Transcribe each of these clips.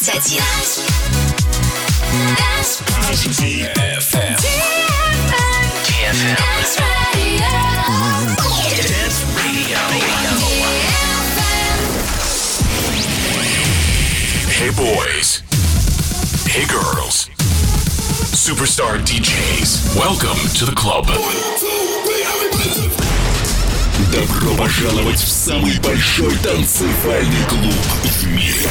21. DFM. Dance Radio. Dance Radio. Hey boys. Hey girls. Superstar DJs. Welcome to the club. Добро пожаловать в самый большой танцевальный клуб в мире.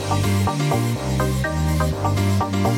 Thank you.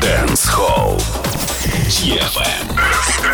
Dance Hall. DFM.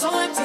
so I'm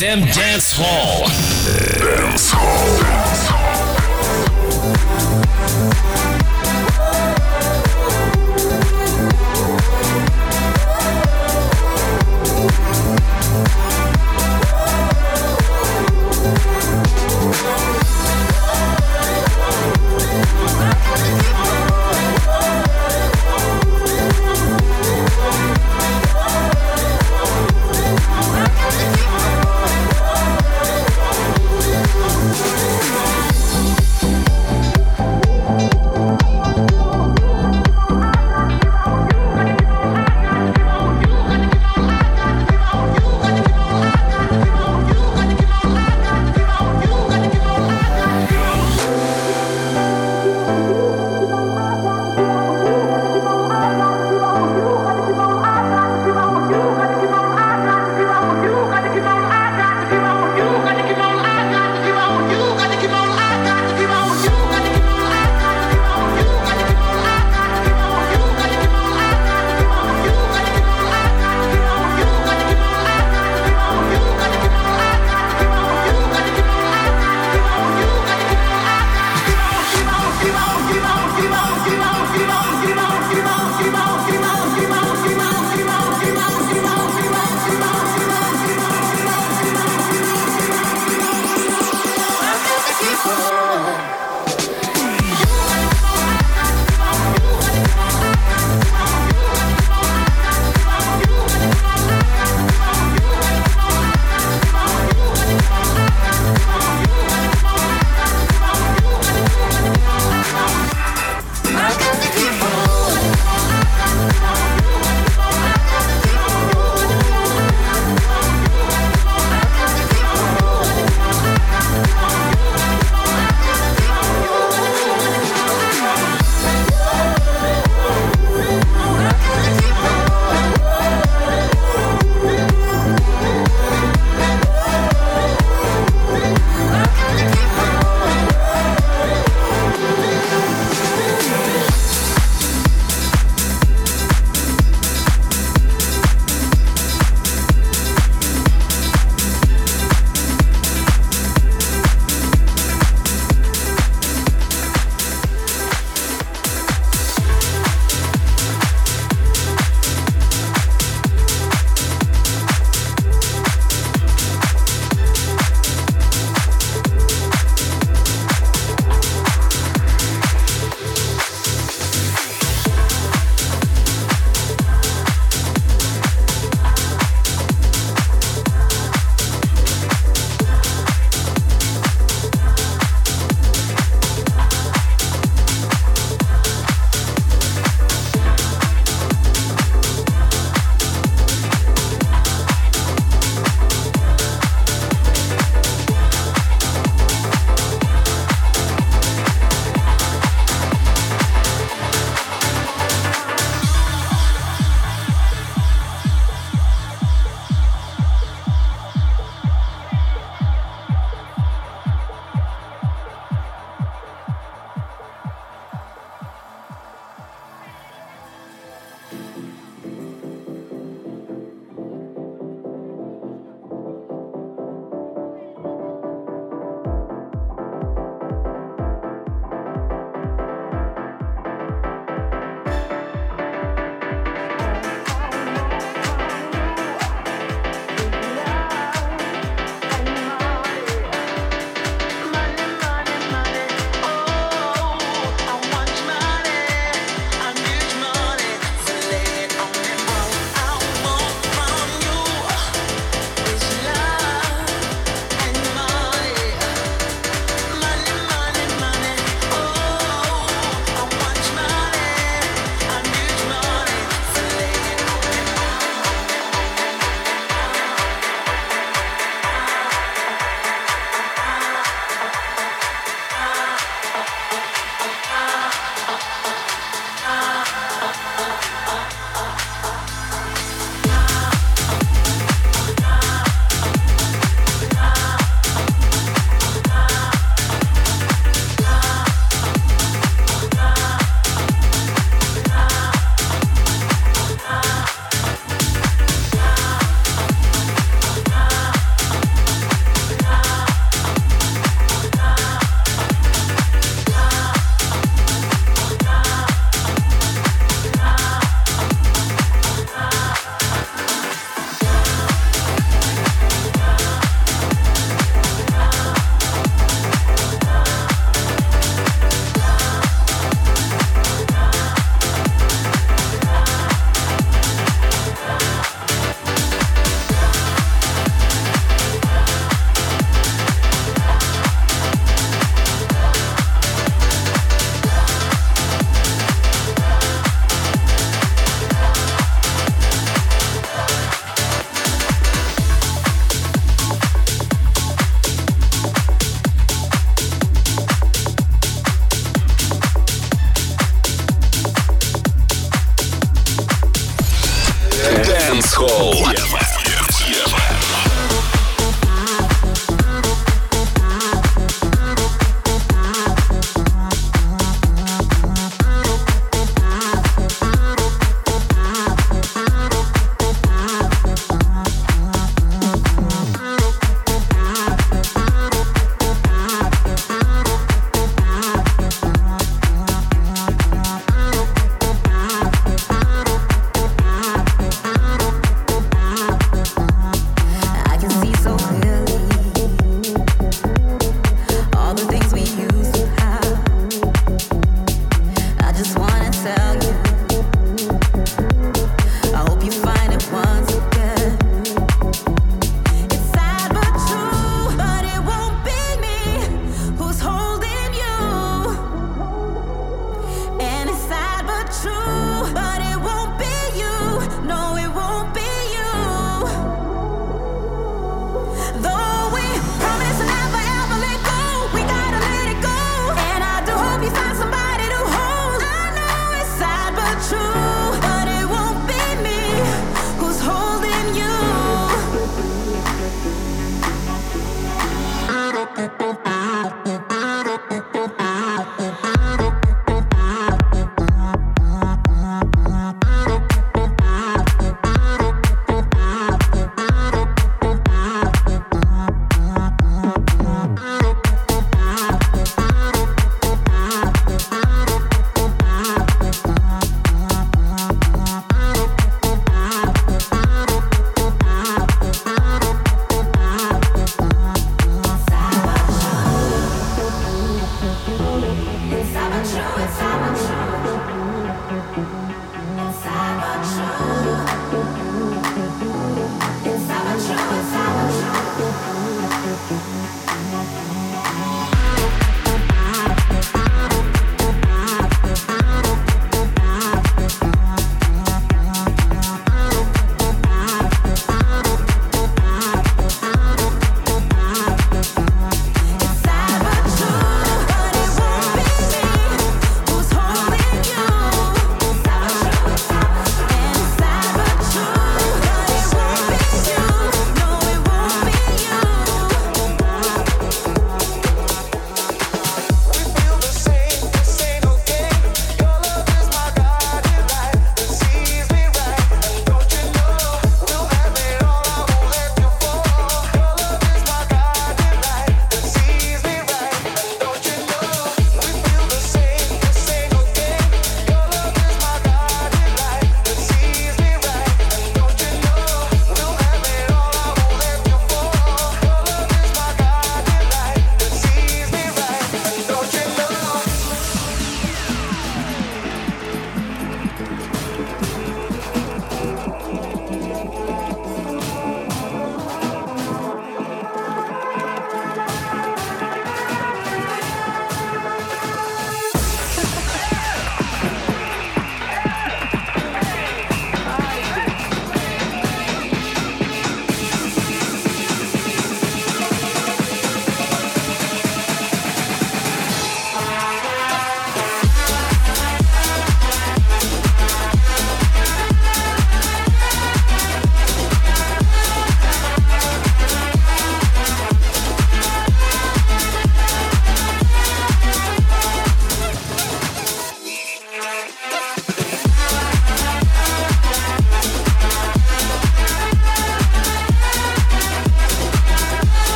DFM Dance Hall.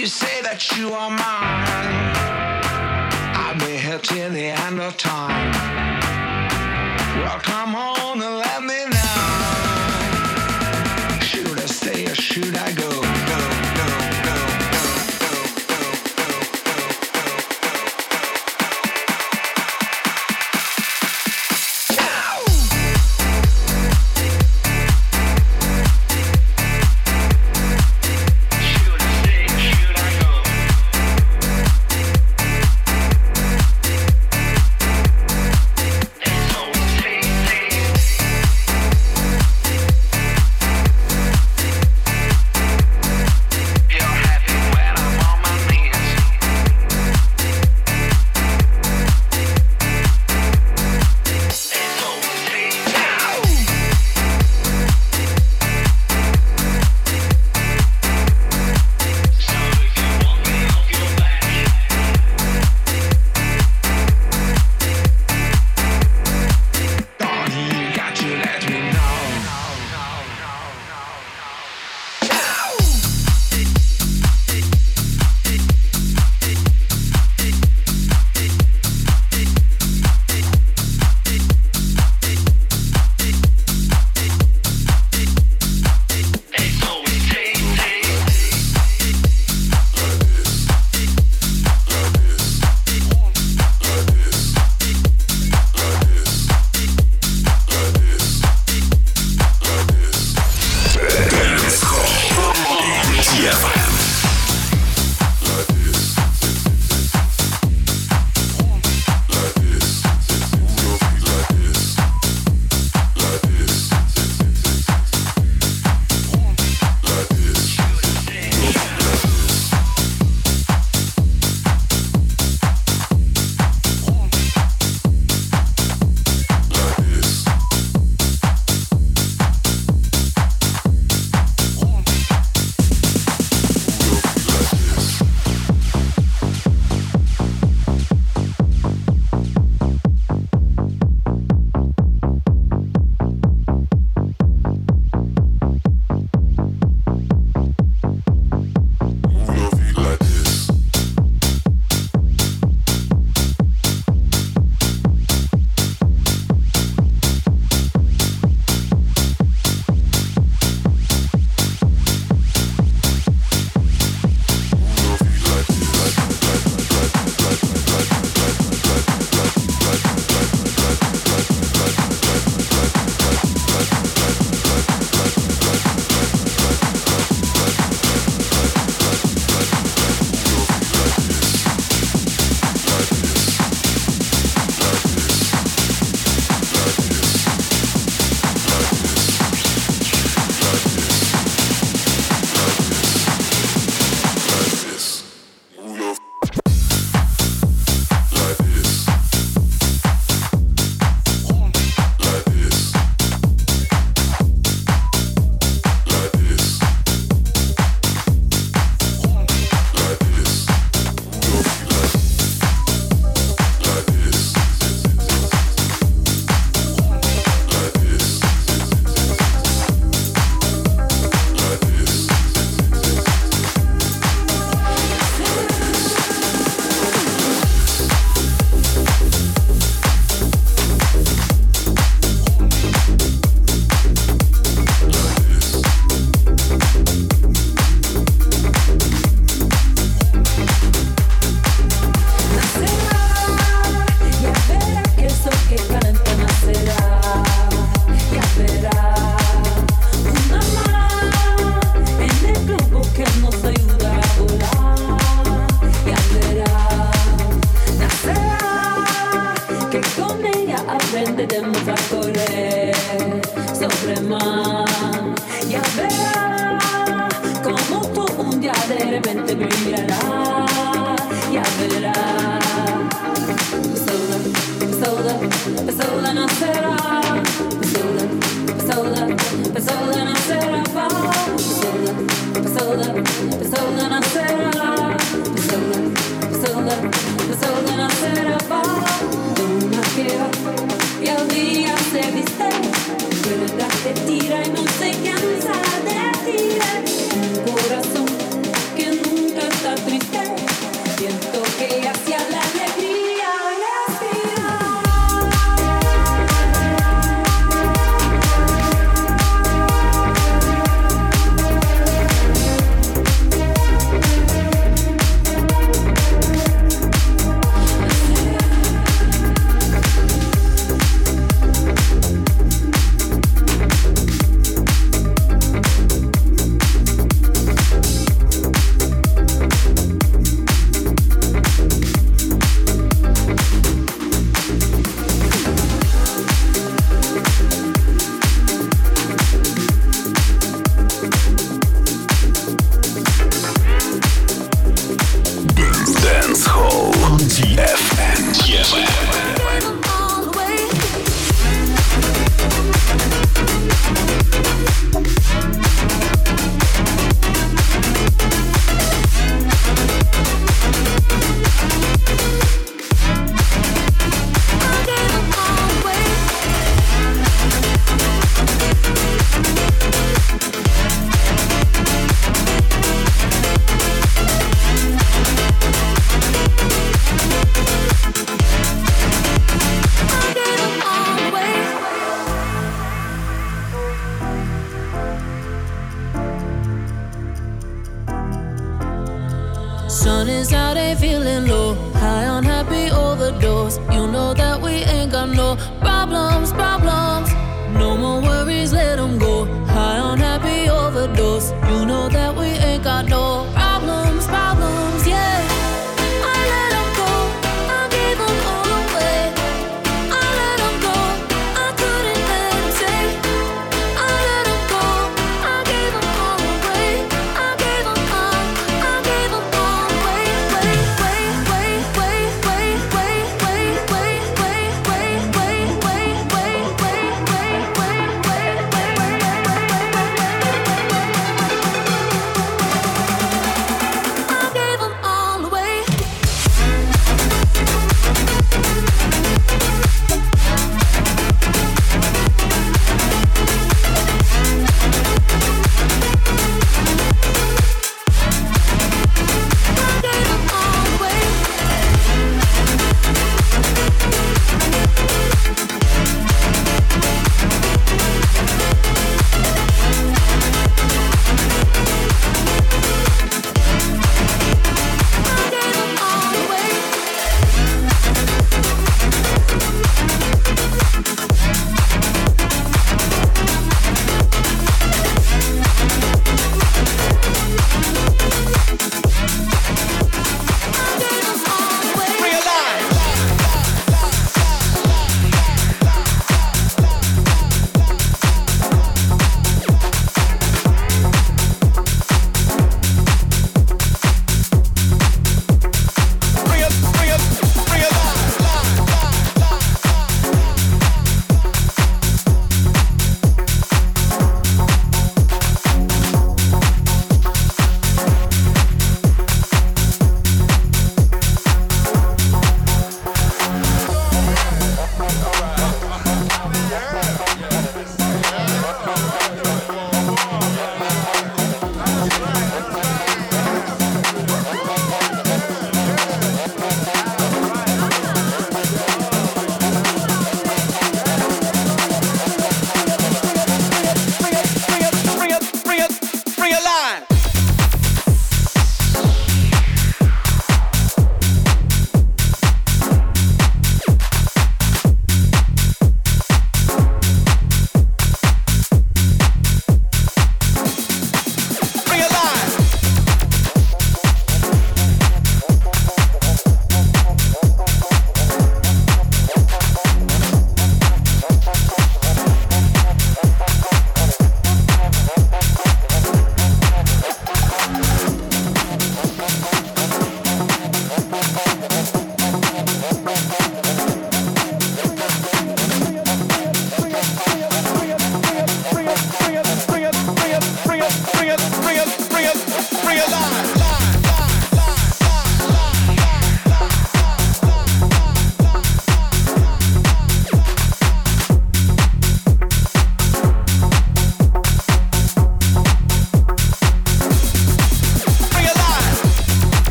you say that you are mine, I'll be here till the end of time. Well, come on and let me know. Should I stay or should I go?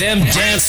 FM Dance.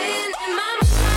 in my mind.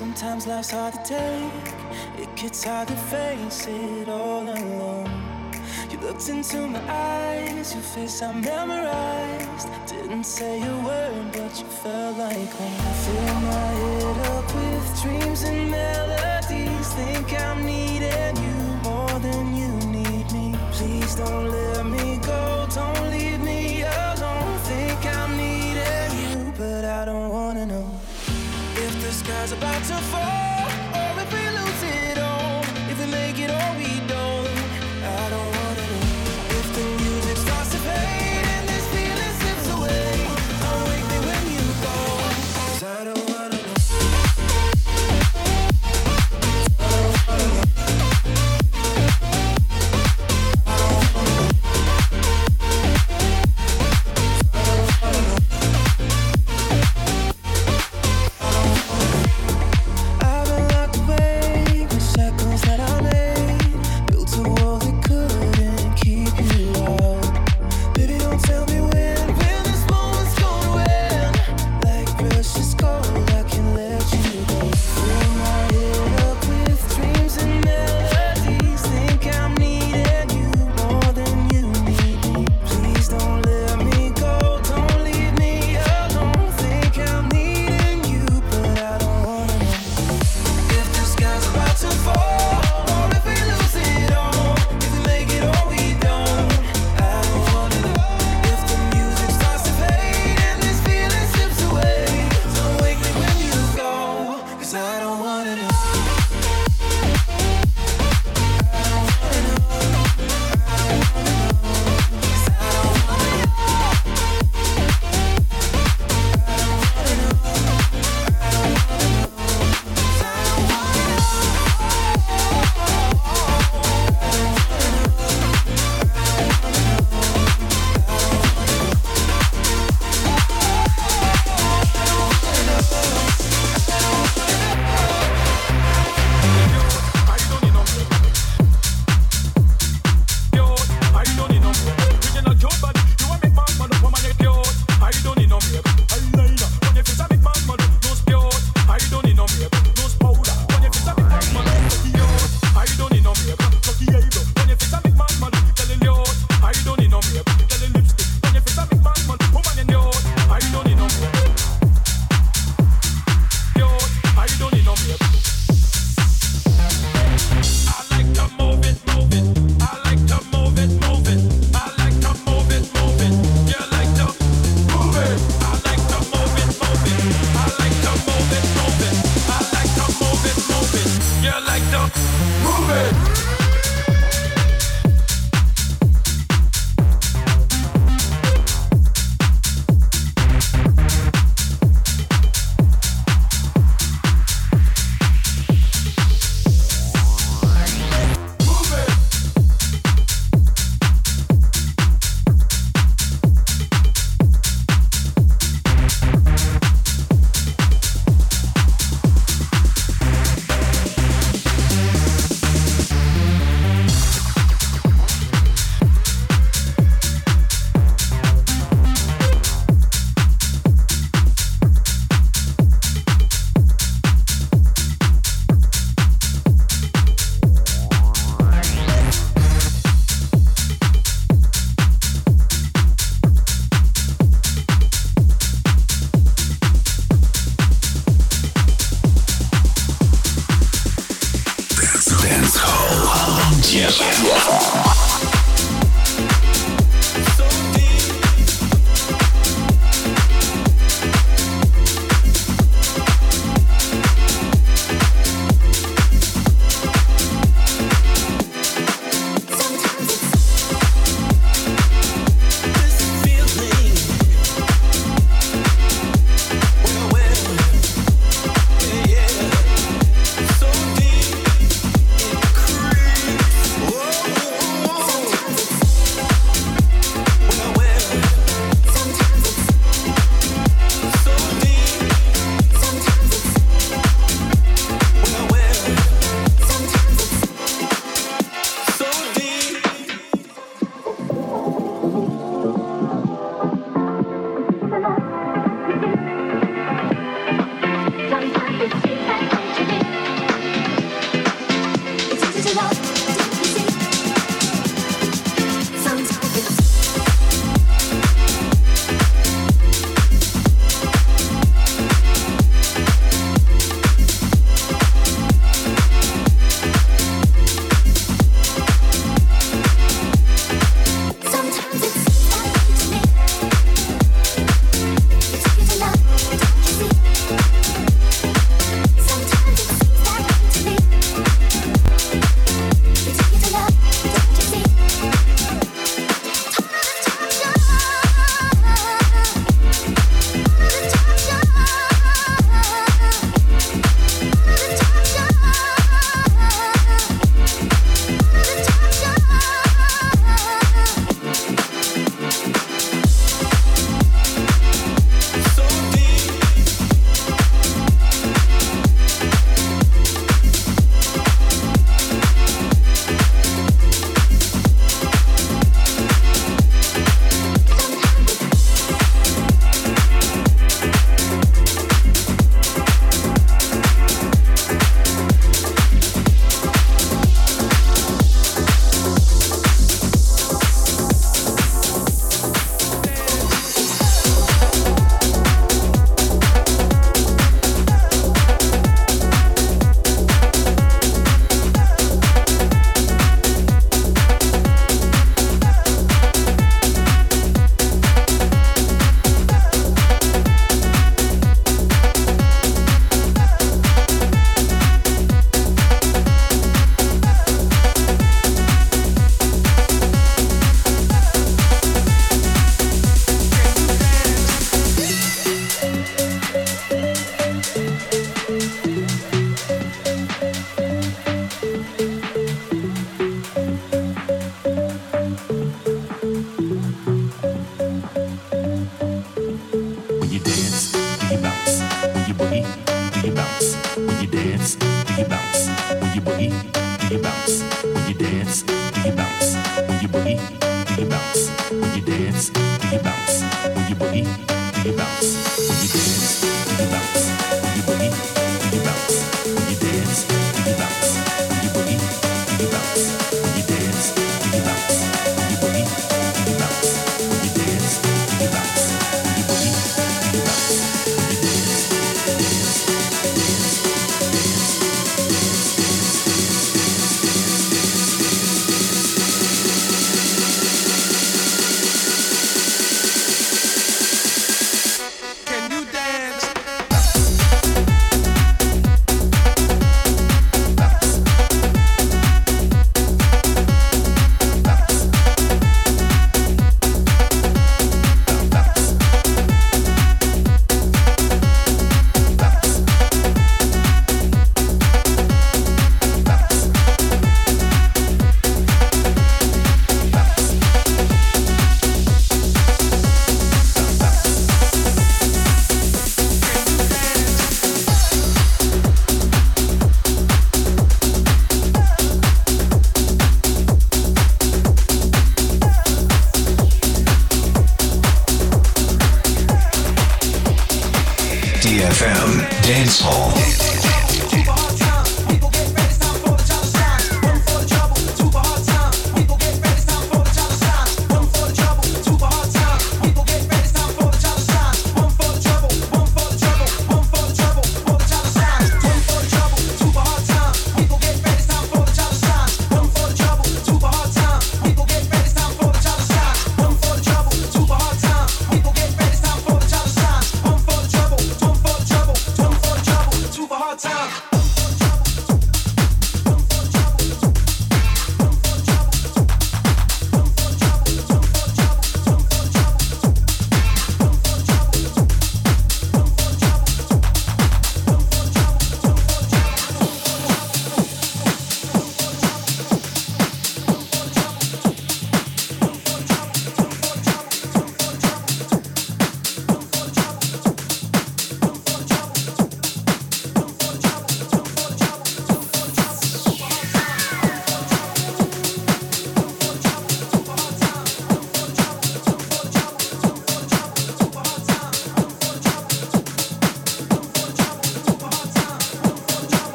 Sometimes life's hard to take. It gets hard to face it all alone. You looked into my eyes, your face I memorized. Didn't say a word, but you felt like home. I fill my head up with dreams and melodies. Think I'm needing you more than you need me. Please don't let me sky's about to fall.